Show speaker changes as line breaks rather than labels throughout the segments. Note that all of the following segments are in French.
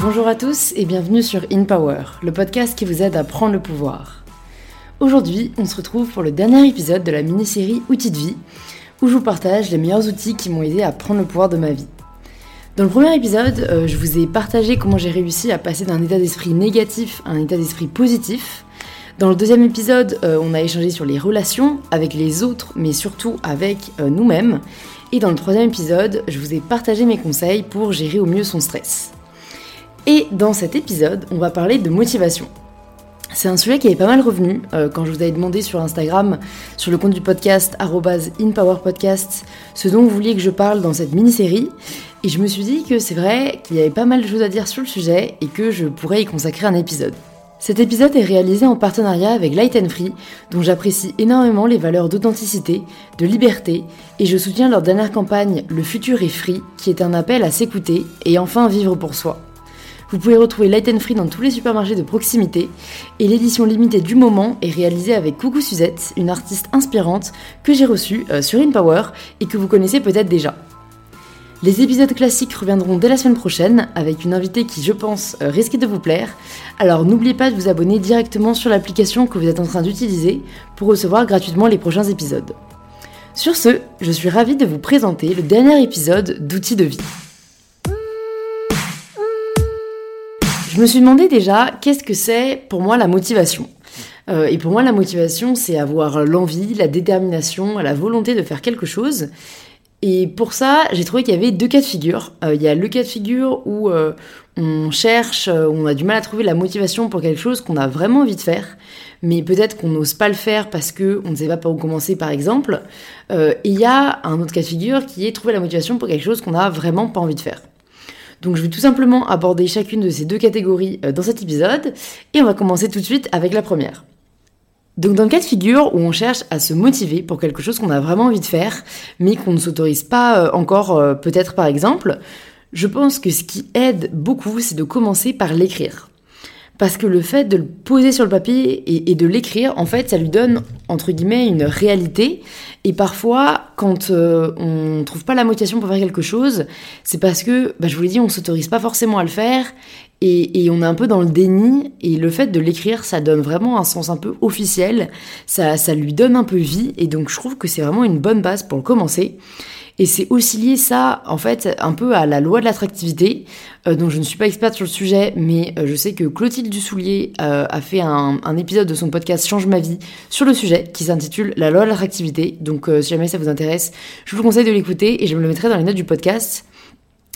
Bonjour à tous et bienvenue sur In Power, le podcast qui vous aide à prendre le pouvoir. Aujourd'hui, on se retrouve pour le dernier épisode de la mini-série Outils de vie, où je vous partage les meilleurs outils qui m'ont aidé à prendre le pouvoir de ma vie. Dans le premier épisode, euh, je vous ai partagé comment j'ai réussi à passer d'un état d'esprit négatif à un état d'esprit positif. Dans le deuxième épisode, euh, on a échangé sur les relations avec les autres, mais surtout avec euh, nous-mêmes. Et dans le troisième épisode, je vous ai partagé mes conseils pour gérer au mieux son stress. Et dans cet épisode, on va parler de motivation. C'est un sujet qui est pas mal revenu euh, quand je vous avais demandé sur Instagram, sur le compte du podcast @inpowerpodcast, ce dont vous vouliez que je parle dans cette mini-série. Et je me suis dit que c'est vrai qu'il y avait pas mal de choses à dire sur le sujet et que je pourrais y consacrer un épisode. Cet épisode est réalisé en partenariat avec Light and Free, dont j'apprécie énormément les valeurs d'authenticité, de liberté, et je soutiens leur dernière campagne Le futur est free, qui est un appel à s'écouter et enfin vivre pour soi. Vous pouvez retrouver Light and Free dans tous les supermarchés de proximité, et l'édition limitée du moment est réalisée avec Coucou Suzette, une artiste inspirante que j'ai reçue euh, sur InPower et que vous connaissez peut-être déjà. Les épisodes classiques reviendront dès la semaine prochaine avec une invitée qui, je pense, euh, risque de vous plaire. Alors n'oubliez pas de vous abonner directement sur l'application que vous êtes en train d'utiliser pour recevoir gratuitement les prochains épisodes. Sur ce, je suis ravie de vous présenter le dernier épisode d'Outils de vie. Je me suis demandé déjà qu'est-ce que c'est pour moi la motivation? Euh, et pour moi, la motivation, c'est avoir l'envie, la détermination, la volonté de faire quelque chose. Et pour ça, j'ai trouvé qu'il y avait deux cas de figure. Euh, il y a le cas de figure où euh, on cherche, euh, on a du mal à trouver la motivation pour quelque chose qu'on a vraiment envie de faire, mais peut-être qu'on n'ose pas le faire parce qu'on ne sait pas par où commencer, par exemple. et il y a un autre cas de figure qui est trouver la motivation pour quelque chose qu'on n'a vraiment pas envie de faire. Donc je vais tout simplement aborder chacune de ces deux catégories dans cet épisode, et on va commencer tout de suite avec la première. Donc dans le cas de figure où on cherche à se motiver pour quelque chose qu'on a vraiment envie de faire, mais qu'on ne s'autorise pas euh, encore euh, peut-être par exemple, je pense que ce qui aide beaucoup, c'est de commencer par l'écrire. Parce que le fait de le poser sur le papier et, de l'écrire, en fait, ça lui donne, entre guillemets, une réalité. Et parfois, quand euh, on ne trouve pas la motivation pour faire quelque chose, c'est parce que, bah, je vous l'ai dit, on s'autorise pas forcément à le faire. Et, on est un peu dans le déni, et le fait de l'écrire, ça donne vraiment un sens un peu officiel, ça, ça lui donne un peu vie, et donc je trouve que c'est vraiment une bonne base pour le commencer. Et c'est aussi lié ça, en fait, un peu à la loi de l'attractivité, euh, dont je ne suis pas experte sur le sujet, mais euh, je sais que Clotilde Dussoulier euh, a fait un, épisode de son podcast Change ma vie sur le sujet, qui s'intitule La loi de l'attractivité. Donc si jamais ça vous intéresse, je vous conseille de l'écouter, et je me le mettrai dans les notes du podcast.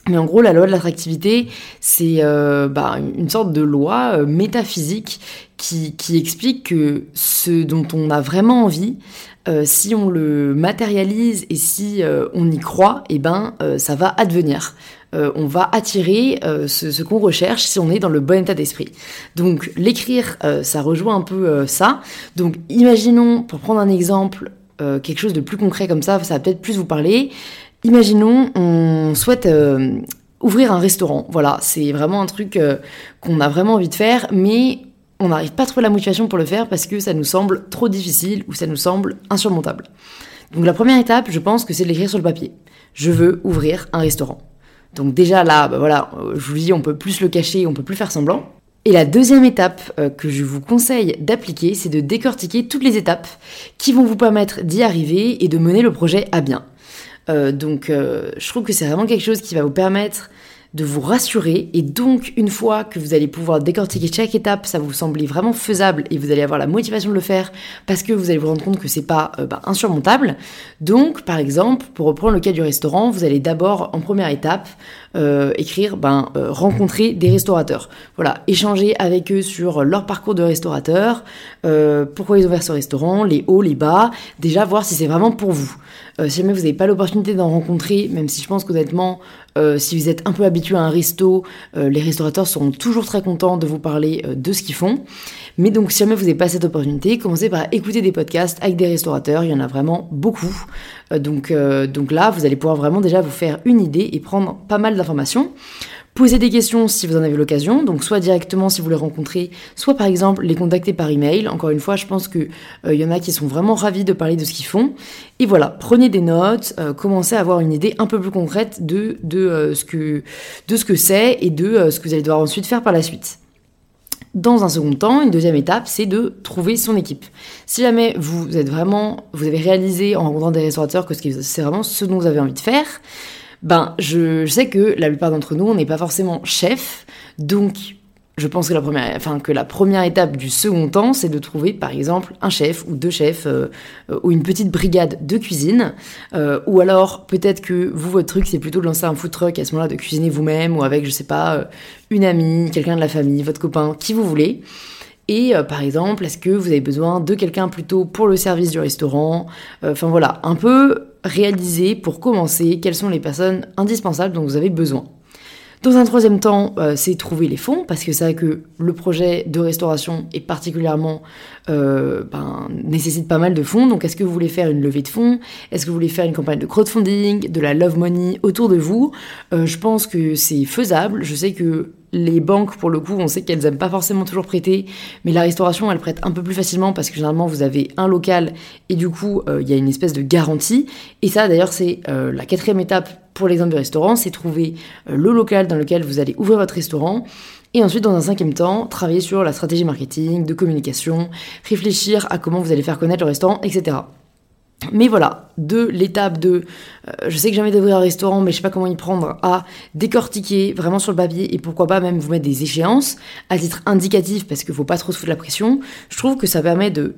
Mais en gros, la loi de l'attractivité, c'est euh, bah, une sorte de loi euh, métaphysique qui, qui, explique que ce dont on a vraiment envie, euh, si on le matérialise et si on y croit, eh ben, ça va advenir. on va attirer ce, ce qu'on recherche si on est dans le bon état d'esprit. Donc l'écrire, ça rejoint un peu ça. Donc imaginons, pour prendre un exemple, quelque chose de plus concret comme ça, ça va peut-être plus vous parler. Imaginons, on souhaite euh, ouvrir un restaurant. Voilà, c'est vraiment un truc euh, qu'on a vraiment envie de faire, mais on n'arrive pas à trouver la motivation pour le faire parce que ça nous semble trop difficile ou ça nous semble insurmontable. Donc la première étape, je pense que c'est de l'écrire sur le papier. Je veux ouvrir un restaurant. Donc déjà là, bah voilà, euh, je vous dis, on peut plus le cacher, on peut plus faire semblant. Et la deuxième étape que je vous conseille d'appliquer, c'est de décortiquer toutes les étapes qui vont vous permettre d'y arriver et de mener le projet à bien. Euh, donc euh, je trouve que c'est vraiment quelque chose qui va vous permettre de vous rassurer et donc une fois que vous allez pouvoir décortiquer chaque étape, ça vous semble vraiment faisable et vous allez avoir la motivation de le faire parce que vous allez vous rendre compte que c'est pas euh, bah, insurmontable. Donc par exemple, pour reprendre le cas du restaurant, vous allez d'abord en première étape euh, écrire ben, euh, rencontrer des restaurateurs. Voilà, échanger avec eux sur leur parcours de restaurateur, pourquoi ils ont ouvert ce restaurant, les hauts, les bas, déjà voir si c'est vraiment pour vous. Si jamais vous n'avez pas l'opportunité d'en rencontrer, même si je pense qu'honnêtement, si vous êtes un peu habitué à un resto, les restaurateurs seront toujours très contents de vous parler de ce qu'ils font. Mais donc, si jamais vous n'avez pas cette opportunité, commencez par écouter des podcasts avec des restaurateurs. Il y en a vraiment beaucoup. donc, donc là, vous allez pouvoir vraiment déjà vous faire une idée et prendre pas mal d'informations. Posez des questions si vous en avez l'occasion, donc soit directement si vous les rencontrez, soit par exemple les contacter par email. Encore une fois, je pense qu'il il y en a qui sont vraiment ravis de parler de ce qu'ils font. Et voilà, prenez des notes, commencez à avoir une idée un peu plus concrète de, de, ce, que, de ce que c'est et de ce que vous allez devoir ensuite faire par la suite. Dans un second temps, une deuxième étape, c'est de trouver son équipe. Si jamais vous êtes vraiment, vous avez réalisé en rencontrant des restaurateurs que c'est vraiment ce dont vous avez envie de faire, ben je, sais que la plupart d'entre nous, on n'est pas forcément chef, donc je pense que la première, enfin, que la première étape du second temps, c'est de trouver par exemple un chef ou deux chefs euh, ou une petite brigade de cuisine. Euh, ou alors peut-être que vous, votre truc, c'est plutôt de lancer un food truck à ce moment-là, de cuisiner vous-même ou avec, je sais pas, euh, une amie, quelqu'un de la famille, votre copain, qui vous voulez. Et par exemple, est-ce que vous avez besoin de quelqu'un plutôt pour le service du restaurant? Enfin voilà, un peu réaliser pour commencer quelles sont les personnes indispensables dont vous avez besoin. Dans un troisième temps, euh, c'est trouver les fonds, parce que c'est que le projet de restauration est particulièrement euh, ben, nécessite pas mal de fonds. Donc, est-ce que vous voulez faire une levée de fonds? Est-ce que vous voulez faire une campagne de crowdfunding, de la love money autour de vous? Euh, Je pense que c'est faisable. Je sais que les banques, pour le coup, on sait qu'elles n'aiment pas forcément toujours prêter, mais la restauration, elle prête un peu plus facilement parce que généralement, vous avez un local et du coup, il y a une espèce de garantie. Et ça, d'ailleurs, c'est la quatrième étape pour l'exemple du restaurant, c'est trouver euh, le local dans lequel vous allez ouvrir votre restaurant. Et ensuite, dans un cinquième temps, travailler sur la stratégie marketing, de communication, réfléchir à comment vous allez faire connaître le restaurant, etc. Mais voilà, de l'étape de euh, je sais que j'ai envie d'ouvrir un restaurant, mais je sais pas comment y prendre, à décortiquer vraiment sur le papier et pourquoi pas même vous mettre des échéances à titre indicatif parce qu'il faut pas trop se foutre la pression, je trouve que ça permet de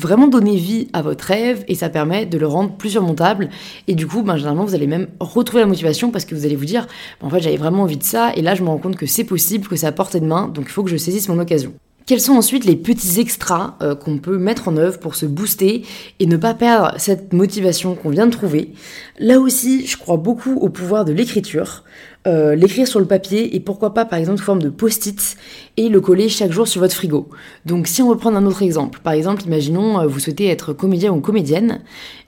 vraiment donner vie à votre rêve et ça permet de le rendre plus surmontable. Et du coup, ben, généralement, vous allez même retrouver la motivation parce que vous allez vous dire, ben, en fait, j'avais vraiment envie de ça et là, je me rends compte que c'est possible, que c'est à portée de main, donc il faut que je saisisse mon occasion. Quels sont ensuite les petits extras euh, qu'on peut mettre en œuvre pour se booster et ne pas perdre cette motivation qu'on vient de trouver? Là aussi, je crois beaucoup au pouvoir de l'écriture. Euh, l'écrire sur le papier et pourquoi pas par exemple sous forme de post-it et le coller chaque jour sur votre frigo. Donc si on reprend un autre exemple, par exemple imaginons euh, vous souhaitez être comédien ou comédienne,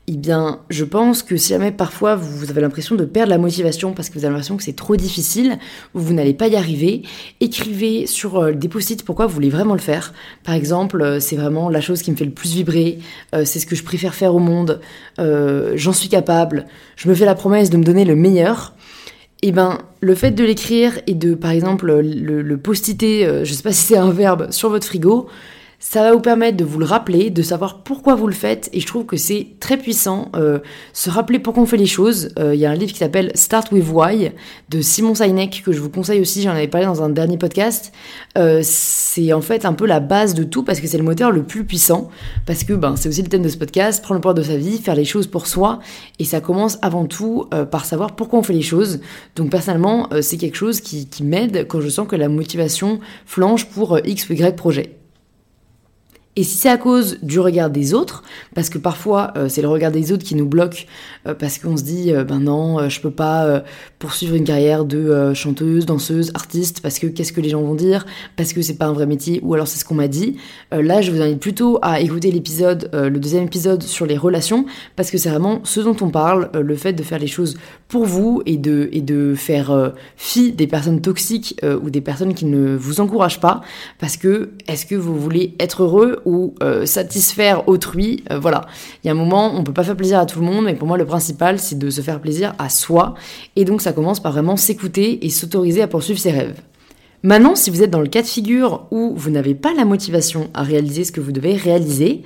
eh bien je pense que si jamais parfois vous avez l'impression de perdre la motivation parce que vous avez l'impression que c'est trop difficile ou vous n'allez pas y arriver, écrivez sur euh, des post-it pourquoi vous voulez vraiment le faire. Par exemple c'est vraiment la chose qui me fait le plus vibrer, c'est ce que je préfère faire au monde, j'en suis capable, je me fais la promesse de me donner le meilleur. Eh ben le fait de l'écrire et de par exemple le, le post-iter, euh, je sais pas si c'est un verbe, sur votre frigo, ça va vous permettre de vous le rappeler, de savoir pourquoi vous le faites, et je trouve que c'est très puissant. Euh, se rappeler pourquoi on fait les choses. Euh, il y a un livre qui s'appelle Start with Why de Simon Sinek que je vous conseille aussi. J'en avais parlé dans un dernier podcast. Euh, c'est en fait un peu la base de tout parce que c'est le moteur le plus puissant. Parce que ben c'est aussi le thème de ce podcast, prendre le pouvoir de sa vie, faire les choses pour soi, et ça commence avant tout par savoir pourquoi on fait les choses. Donc personnellement, c'est quelque chose qui, qui m'aide quand je sens que la motivation flanche pour X ou Y projet. Et si c'est à cause du regard des autres, parce que parfois euh, c'est le regard des autres qui nous bloque, euh, parce qu'on se dit euh, ben non, je peux pas poursuivre une carrière de chanteuse, danseuse, artiste, parce que qu'est-ce que les gens vont dire, parce que c'est pas un vrai métier, ou alors c'est ce qu'on m'a dit. là, je vous invite plutôt à écouter l'épisode, le deuxième épisode sur les relations, parce que c'est vraiment ce dont on parle, le fait de faire les choses pour vous et de, et de faire fi des personnes toxiques ou des personnes qui ne vous encouragent pas, parce que est-ce que vous voulez être heureux ou euh, satisfaire autrui. Euh, voilà, il y a un moment, on peut pas faire plaisir à tout le monde, mais pour moi, le principal, c'est de se faire plaisir à soi. Et donc, ça commence par vraiment s'écouter et s'autoriser à poursuivre ses rêves. Maintenant, si vous êtes dans le cas de figure où vous n'avez pas la motivation à réaliser ce que vous devez réaliser,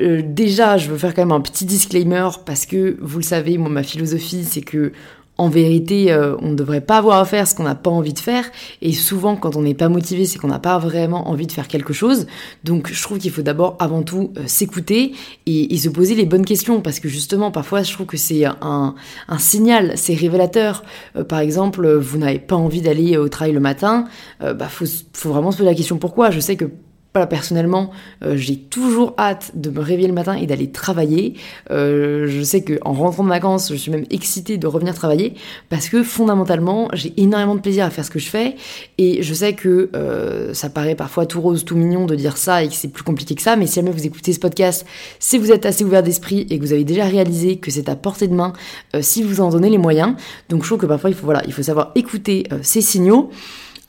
euh, déjà, je veux faire quand même un petit disclaimer parce que vous le savez, moi, ma philosophie, c'est que en vérité, euh, on ne devrait pas avoir à faire ce qu'on n'a pas envie de faire. Et souvent, quand on n'est pas motivé, c'est qu'on n'a pas vraiment envie de faire quelque chose. Donc, je trouve qu'il faut d'abord, avant tout, euh, s'écouter et, se poser les bonnes questions. Parce que justement, parfois, je trouve que c'est un, signal, c'est révélateur. Euh, par exemple, vous n'avez pas envie d'aller au travail le matin, bah, faut, faut vraiment se poser la question pourquoi? Je sais que voilà, personnellement, euh, j'ai toujours hâte de me réveiller le matin et d'aller travailler. Euh, je sais qu'en rentrant de vacances, je suis même excitée de revenir travailler parce que fondamentalement, j'ai énormément de plaisir à faire ce que je fais. Et je sais que euh, ça paraît parfois tout rose, tout mignon de dire ça et que c'est plus compliqué que ça. Mais si jamais vous écoutez ce podcast, si vous êtes assez ouvert d'esprit et que vous avez déjà réalisé que c'est à portée de main, si vous en donnez les moyens. Donc je trouve que parfois, il faut, voilà, il faut savoir écouter ces signaux.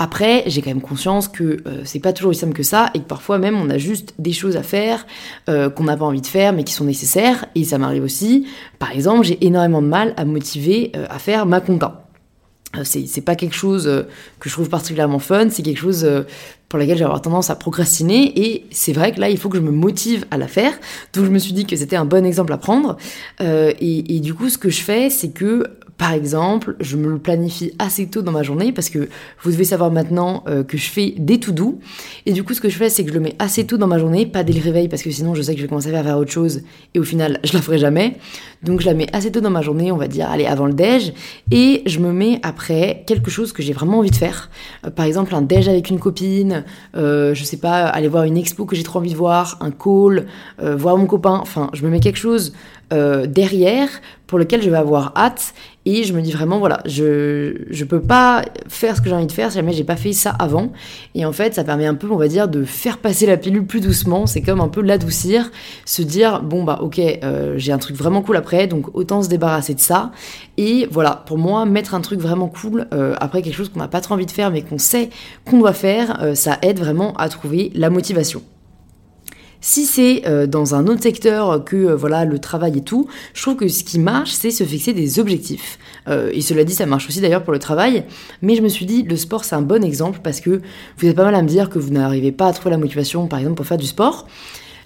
Après, j'ai quand même conscience que euh, c'est pas toujours aussi simple que ça et que parfois même on a juste des choses à faire euh, qu'on n'a pas envie de faire mais qui sont nécessaires. Et ça m'arrive aussi. Par exemple, j'ai énormément de mal à motiver euh, à faire ma compta. C'est pas quelque chose que je trouve particulièrement fun, c'est quelque chose pour laquelle j'ai avoir tendance à procrastiner et c'est vrai que là il faut que je me motive à la faire donc je me suis dit que c'était un bon exemple à prendre et, du coup ce que je fais c'est que par exemple, je me le planifie assez tôt dans ma journée parce que vous devez savoir maintenant euh, que je fais des tout doux. Et du coup, ce que je fais, c'est que je le mets assez tôt dans ma journée, pas dès le réveil parce que sinon je sais que je vais commencer à faire autre chose et au final, je la ferai jamais. Donc je la mets assez tôt dans ma journée, on va dire, allez, avant le déj. Et je me mets après quelque chose que j'ai vraiment envie de faire. Euh, par exemple, un déj avec une copine, euh, je sais pas, aller voir une expo que j'ai trop envie de voir, un call, voir mon copain. Enfin, je me mets quelque chose euh, derrière pour lequel je vais avoir hâte. Et je me dis vraiment voilà je je peux pas faire ce que j'ai envie de faire si jamais j'ai pas fait ça avant. Et en fait ça permet un peu on va dire de faire passer la pilule plus doucement. C'est comme un peu l'adoucir se dire bon bah ok euh, j'ai un truc vraiment cool après donc autant se débarrasser de ça. Et voilà pour moi mettre un truc vraiment cool euh, après quelque chose qu'on n'a pas trop envie de faire mais qu'on sait qu'on doit faire ça aide vraiment à trouver la motivation si c'est euh, dans un autre secteur que euh, voilà le travail et tout, je trouve que ce qui marche, c'est se fixer des objectifs. Euh, et cela dit, ça marche aussi d'ailleurs pour le travail. Mais je me suis dit, le sport, c'est un bon exemple parce que vous êtes pas mal à me dire que vous n'arrivez pas à trouver la motivation, par exemple, pour faire du sport.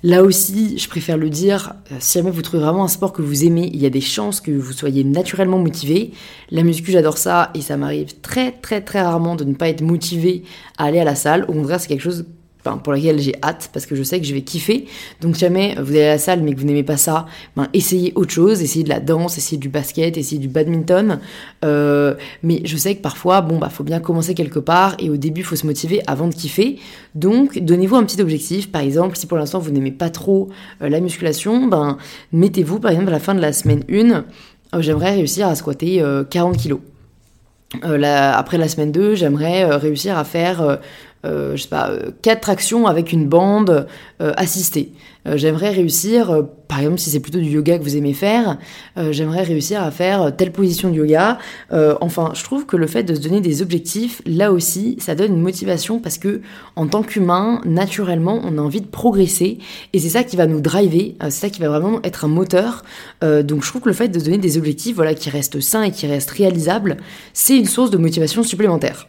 Là aussi, je préfère le dire, si jamais vous trouvez vraiment un sport que vous aimez, il y a des chances que vous soyez naturellement motivé. La muscu, j'adore ça et ça m'arrive très très très rarement de ne pas être motivé à aller à la salle. Au contraire, c'est quelque chose pour laquelle j'ai hâte parce que je sais que je vais kiffer. Donc jamais vous allez à la salle mais que vous n'aimez pas ça, ben, essayez autre chose, essayez de la danse, essayez du basket, essayez du badminton. Euh, mais je sais que parfois, bon bah faut bien commencer quelque part et au début il faut se motiver avant de kiffer. Donc donnez-vous un petit objectif. Par exemple, si pour l'instant vous n'aimez pas trop euh, la musculation, ben mettez-vous par exemple à la fin de la semaine 1, euh, j'aimerais réussir à squatter 40 kilos. après la semaine 2, j'aimerais réussir à faire euh, je sais pas, euh, quatre tractions avec une bande euh, assistée. j'aimerais réussir, par exemple, si c'est plutôt du yoga que vous aimez faire, j'aimerais réussir à faire telle position de yoga. enfin, je trouve que le fait de se donner des objectifs, là aussi, ça donne une motivation parce que en tant qu'humain, naturellement, on a envie de progresser et c'est ça qui va nous driver, c'est ça qui va vraiment être un moteur. donc, je trouve que le fait de se donner des objectifs, voilà, qui restent sains et qui restent réalisables, c'est une source de motivation supplémentaire.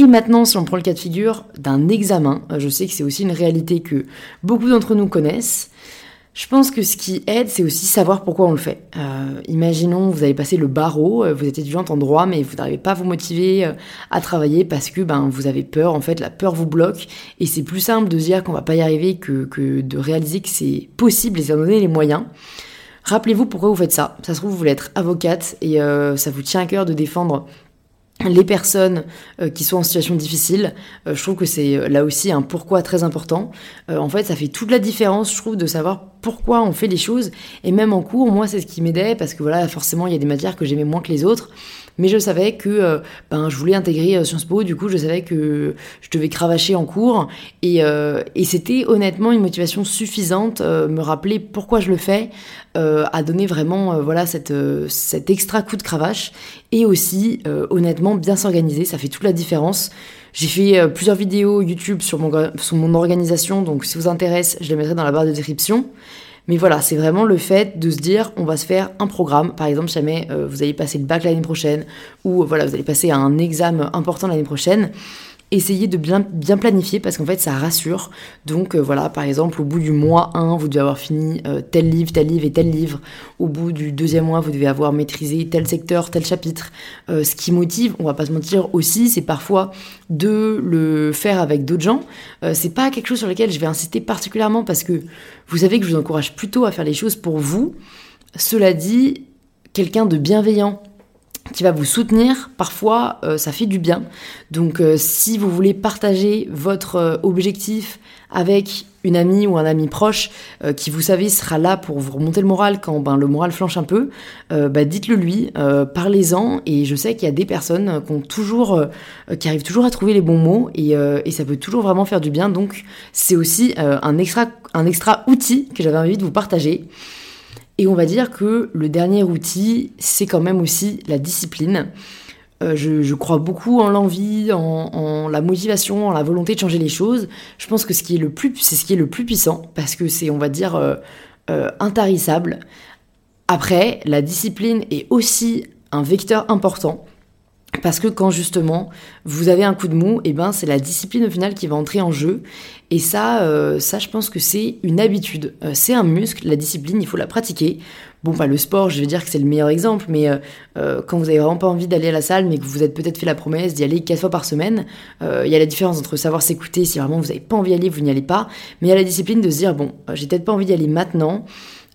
Et maintenant, si on prend le cas de figure d'un examen, euh, je sais que c'est aussi une réalité que beaucoup d'entre nous connaissent. Je pense que ce qui aide, c'est aussi savoir pourquoi on le fait. Euh, imaginons, vous avez passé le barreau, euh, vous êtes étudiante en droit, mais vous n'arrivez pas à vous motiver à travailler parce que ben, vous avez peur. En fait, la peur vous bloque. Et c'est plus simple de dire qu'on va pas y arriver que, de réaliser que c'est possible et s'en donner les moyens. Rappelez-vous pourquoi vous faites ça. Ça se trouve, vous voulez être avocate et ça vous tient à cœur de défendre les personnes euh, qui sont en situation difficile, euh, je trouve que c'est euh, là aussi un pourquoi très important. en fait, ça fait toute la différence, je trouve, de savoir pourquoi on fait les choses. Et même en cours, moi, c'est ce qui m'aidait parce que voilà, forcément, il y a des matières que j'aimais moins que les autres mais je savais que euh, ben, je voulais intégrer euh, Sciences Po, du coup je savais que je devais cravacher en cours, et, euh, et c'était honnêtement une motivation suffisante, me rappeler pourquoi je le fais, à donner vraiment voilà cette, cet extra coup de cravache, et aussi honnêtement bien s'organiser, ça fait toute la différence. J'ai fait plusieurs vidéos YouTube sur mon, sur mon organisation, donc si vous intéresse, je les mettrai dans la barre de description. Mais voilà, c'est vraiment le fait de se dire, on va se faire un programme. Par exemple, jamais euh, vous allez passer le bac l'année prochaine, ou voilà, vous allez passer un examen important l'année prochaine essayez de bien, planifier parce qu'en fait ça rassure. Donc euh, voilà, par exemple, au bout du mois 1, vous devez avoir fini euh, tel livre, tel livre et tel livre. Au bout du deuxième mois, vous devez avoir maîtrisé tel secteur, tel chapitre. Euh, ce qui motive, on va pas se mentir aussi, c'est parfois de le faire avec d'autres gens. c'est pas quelque chose sur lequel je vais insister particulièrement parce que vous savez que je vous encourage plutôt à faire les choses pour vous. Cela dit, quelqu'un de bienveillant qui va vous soutenir, parfois euh, ça fait du bien. Donc euh, si vous voulez partager votre euh, objectif avec une amie ou un ami proche qui vous savez sera là pour vous remonter le moral quand ben, le moral flanche un peu, bah, dites-le lui, parlez-en et je sais qu'il y a des personnes qui, arrivent toujours à trouver les bons mots et, et ça peut toujours vraiment faire du bien donc c'est aussi un, extra, un extra outil que j'avais envie de vous partager. Et on va dire que le dernier outil, c'est quand même aussi la discipline. Euh, je, crois beaucoup en l'envie, en, la motivation, en la volonté de changer les choses. Je pense que ce qui est le plus, c'est ce qui est le plus puissant parce que c'est, on va dire, euh, euh, intarissable. Après, la discipline est aussi un vecteur important parce que quand justement vous avez un coup de mou, eh ben c'est la discipline au final qui va entrer en jeu. Et ça, euh, ça je pense que c'est une habitude, euh, c'est un muscle. La discipline, il faut la pratiquer. Bon, pas le sport, je vais dire que c'est le meilleur exemple, mais euh, quand vous avez vraiment pas envie d'aller à la salle, mais que vous êtes peut-être fait la promesse d'y aller quatre fois par semaine, il y a la différence entre savoir s'écouter, si vraiment vous n'avez pas envie d'y aller, vous n'y allez pas, mais il y a la discipline de se dire bon, j'ai peut-être pas envie d'y aller maintenant.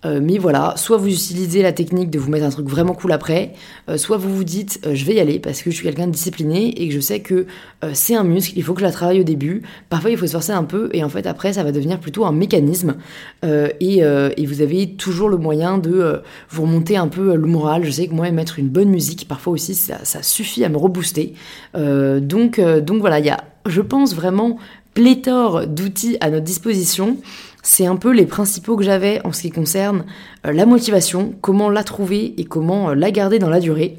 Euh, mais voilà, soit vous utilisez la technique de vous mettre un truc vraiment cool après, euh, soit vous vous dites euh, je vais y aller parce que je suis quelqu'un de discipliné et que je sais que c'est un muscle, il faut que je la travaille au début. Parfois il faut se forcer un peu et en fait après ça va devenir plutôt un mécanisme et, vous avez toujours le moyen de vous remonter un peu le moral. Je sais que moi mettre une bonne musique parfois aussi ça, ça suffit à me rebooster. donc, donc voilà, il y a je pense vraiment pléthore d'outils à notre disposition c'est un peu les principaux que j'avais en ce qui concerne euh, la motivation, comment la trouver et comment euh, la garder dans la durée.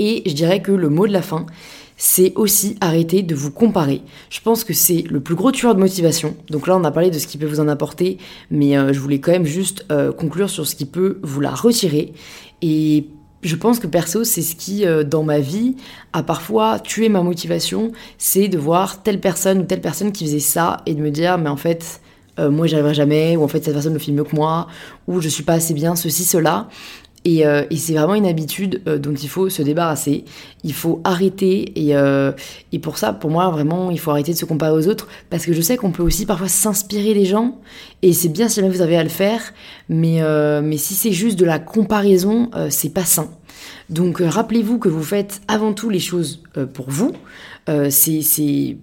Et je dirais que le mot de la fin, c'est aussi arrêter de vous comparer. Je pense que c'est le plus gros tueur de motivation. Donc là, on a parlé de ce qui peut vous en apporter, mais euh, je voulais quand même juste conclure sur ce qui peut vous la retirer. Et je pense que perso, c'est ce qui, dans ma vie, a parfois tué ma motivation, c'est de voir telle personne ou telle personne qui faisait ça et de me dire, mais en fait, euh, moi j'y arriverai jamais, ou en fait cette personne le fait mieux que moi, ou je suis pas assez bien, ceci, cela. Et, euh, et c'est vraiment une habitude euh, dont il faut se débarrasser. Il faut arrêter. Et, et, pour ça, pour moi, vraiment, il faut arrêter de se comparer aux autres. Parce que je sais qu'on peut aussi parfois s'inspirer des gens. Et c'est bien si jamais vous avez à le faire. Mais, mais si c'est juste de la comparaison, c'est pas sain. Donc rappelez-vous que vous faites avant tout les choses pour vous. c'est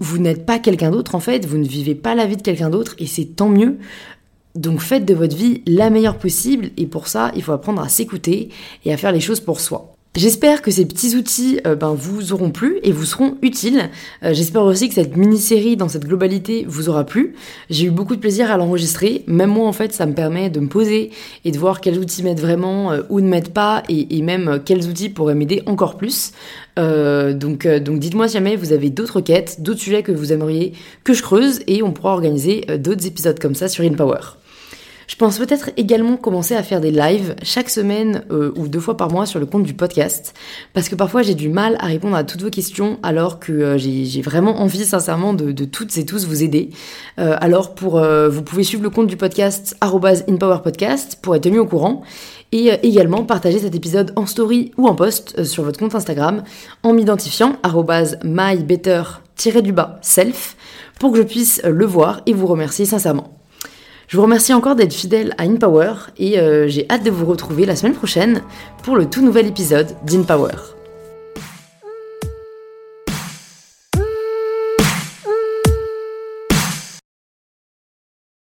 vous, n'êtes pas quelqu'un d'autre en fait, vous ne vivez pas la vie de quelqu'un d'autre et c'est tant mieux. Donc faites de votre vie la meilleure possible et pour ça, il faut apprendre à s'écouter et à faire les choses pour soi. J'espère que ces petits outils euh, ben, vous auront plu et vous seront utiles. Euh, j'espère aussi que cette mini-série dans cette globalité vous aura plu. J'ai eu beaucoup de plaisir à l'enregistrer. Même moi, en fait, ça me permet de me poser et de voir quels outils mettre vraiment euh, ou ne mettre pas et, même quels outils pourraient m'aider encore plus. donc donc dites-moi si jamais vous avez d'autres quêtes, d'autres sujets que vous aimeriez que je creuse et on pourra organiser d'autres épisodes comme ça sur InPower. Je pense peut-être également commencer à faire des lives chaque semaine euh, ou deux fois par mois sur le compte du podcast, parce que parfois j'ai du mal à répondre à toutes vos questions, alors que euh, j'ai vraiment envie sincèrement de, toutes et tous vous aider. Euh, alors pour, vous pouvez suivre le compte du podcast @inpowerpodcast pour être tenu au courant. Et également partager cet épisode en story ou en post sur votre compte Instagram en m'identifiant mybetter-self pour que je puisse le voir et vous remercier sincèrement. Je vous remercie encore d'être fidèle à InPower et euh, j'ai hâte de vous retrouver la semaine prochaine pour le tout nouvel épisode d'InPower.